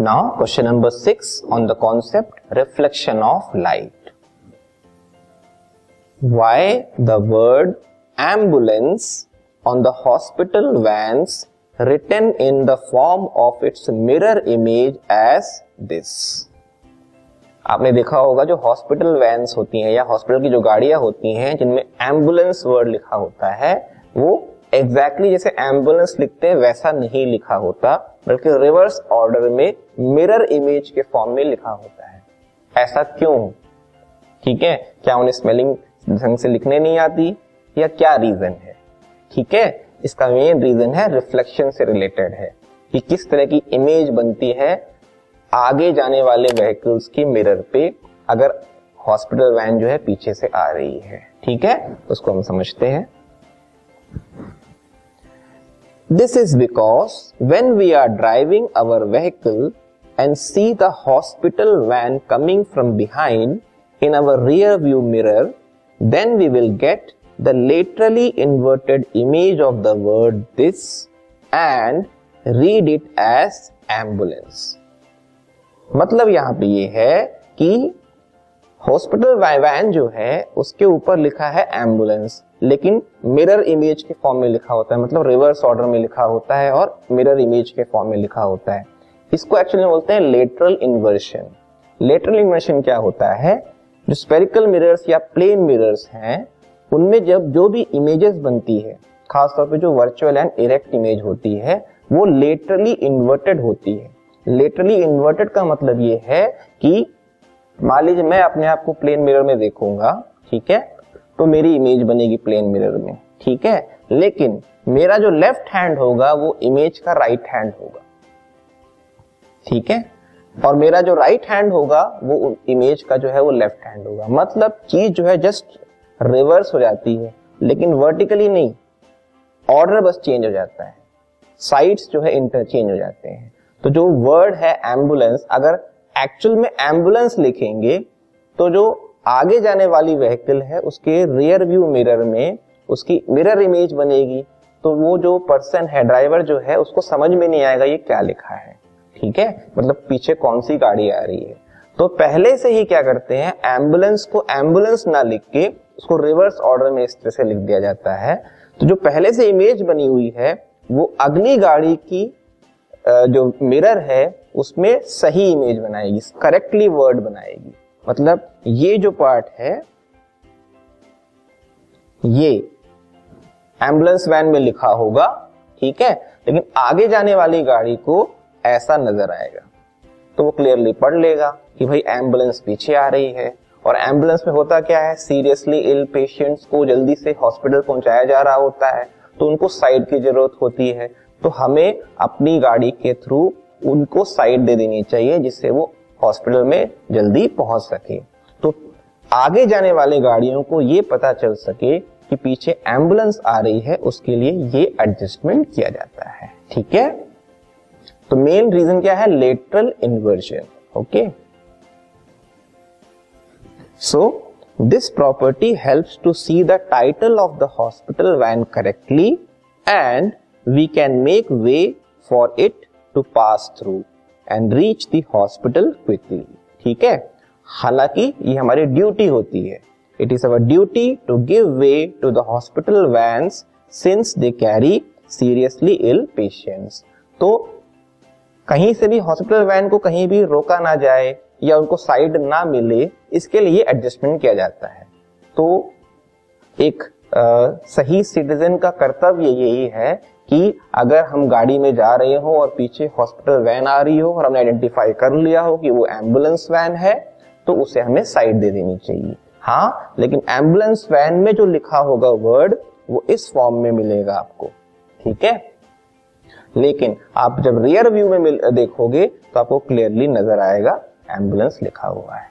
Now, question number six on the concept reflection of light. Why the word ambulance on the hospital vans written in the form of its mirror image as this? आपने देखा होगा जो hospital vans होती हैं या hospital की जो गाड़ियाँ होती हैं जिनमें एंबुलेंस वर्ड लिखा होता है वो एग्जैक्टली exactly जैसे एंबुलेंस लिखते हैं वैसा नहीं लिखा होता बल्कि रिवर्स ऑर्डर में मिरर इमेज के फॉर्म में लिखा होता है। ऐसा क्यों? ठीक है? क्या उन्हें स्पेलिंग ढंग से लिखने नहीं आती? या क्या रीजन है? ठीक है? इसका मेन रीजन है रिफ्लेक्शन से रिलेटेड है कि किस तरह की इमेज बनती है आगे जाने वाले व्हीकल्स की मिरर पे अगर हॉस्पिटल वैन जो है पीछे से आ रही है। ठीक है? उसको हम समझते हैं। This is because when we are driving our vehicle and see the hospital van coming from behind in our rear view mirror then we will get the laterally inverted image of the word this and read it as ambulance मतलब यहाँ पर यह है कि hospital van जो है, उसके ऊपर लिखा है एंबुलेंस लेकिन मिरर इमेज के फॉर्म में लिखा होता है मतलब रिवर्स ऑर्डर में लिखा होता है और मिरर इमेज के फॉर्म में लिखा होता है। इसको एक्चुअली बोलते हैं लेटरल इन्वर्शन लेटरल इन्वर्शन क्या होता है? जो स्पेरिकल मिरर्स या प्लेन मिरर्स हैं, उनमें जब जो भी इमेजेस बनती है, खासतौर पे जो वर्चुअल एंड इरेक्ट इमेज होती है, वो लेटरली इन्वर्टेड होती है। लेटरली इन्वर्टेड का मतलब ये है कि, मान लीजिए मैं अपने आप को प्लेन मिरर में देखूँगा, ठीक है? तो मेरी इमेज बनेगी प्लेन मिरर में, ठीक है? लेकिन मेरा जो लेफ़्ट हैंड होगा, वो इमेज का राइट right हैंड होगा, ठीक है? और मेरा जो राइट right हैंड होगा, वो इमेज का जो है, वो लेफ़्ट हैंड होगा। मतलब चीज़ जो है जस्ट रिवर्स हो जाती है, लेकिन वर्टिकली नहीं ऑर्डर बस चेंज हो जाता है। साइड्स जो है इंटरचेंज हो जाते हैं। तो जो वर्ड है एंबुलेंस अगर एक्चुअल में एंबुलेंस लिखेंगे तो जो आगे जाने वाली व्हीकल है, उसके रियर व्यू मिरर में उसकी मिरर इमेज बनेगी। तो वो जो पर्सन है ड्राइवर जो है, उसको समझ में नहीं आएगा ये क्या लिखा है। ठीक है? मतलब पीछे कौन सी गाड़ी आ रही है? तो पहले से ही क्या करते हैं एंबुलेंस को एंबुलेंस ना लिख के उसको रिवर्स ऑर्डर में इस तरह से लिख दिया जाता है। तो जो पहले से इमेज बनी हुई है, वो अगली गाड़ी की जो मिरर है, उसमें सही इमेज बनाएगी करेक्टली वर्ड बनाएगी। मतलब ये जो पार्ट है, ये एंबुलेंस वैन में लिखा होगा, ठीक है? लेकिन आगे जाने वाली गाड़ी को ऐसा नज़र आएगा। तो वो क्लियरली पढ़ लेगा कि भाई एंबुलेंस पीछे आ रही है। और एंबुलेंस में होता क्या है? सीरियसली इल पेशेंट्स को जल्दी से हॉस्पिटल पहुँचाया जा रहा होता है तो उनको साइड की ज़रूरत होती है। तो हमें अपनी गाड़ी के थ्रू उनको साइड दे देनी चाहिए, जिससे वो हॉस्पिटल में जल्दी पहुँच सके। तो आगे जाने वाले गाड़ियों को ये पता चल सके कि पीछे एंबुलेंस आ रही है, उसके लिए ये एडजस्टमेंट किया जाता है। ठीक है? तो मेन रीजन क्या है? Lateral inversion okay so this property helps to see the title of the hospital van correctly and we can make way for it to pass through and reach the hospital quickly ठीक है? हालाँकि ये हमारी duty होती है। It is our duty to give way to the hospital vans since they carry seriously ill patients तो कहीं से भी हॉस्पिटल वैन को कहीं भी रोका ना जाए या उनको साइड ना मिले इसके लिए एडजस्टमेंट किया जाता है। तो एक आ, सही सिटीजन का कर्तव्य यही है कि अगर हम गाड़ी में जा रहे हो और पीछे हॉस्पिटल वैन आ रही हो और हमने आइडेंटिफाई कर लिया हो कि वो एंबुलेंस वैन है तो उसे हमें साइड दे देनी चाहिए। हाँ लेकिन एंबुलेंस वैन में जो लिखा होगा वर्ड वो इस फॉर्म में मिलेगा आपको। ठीक है? लेकिन आप जब रियर व्यू में देखोगे तो आपको क्लियरली नज़र आएगा एंबुलेंस लिखा हुआ है।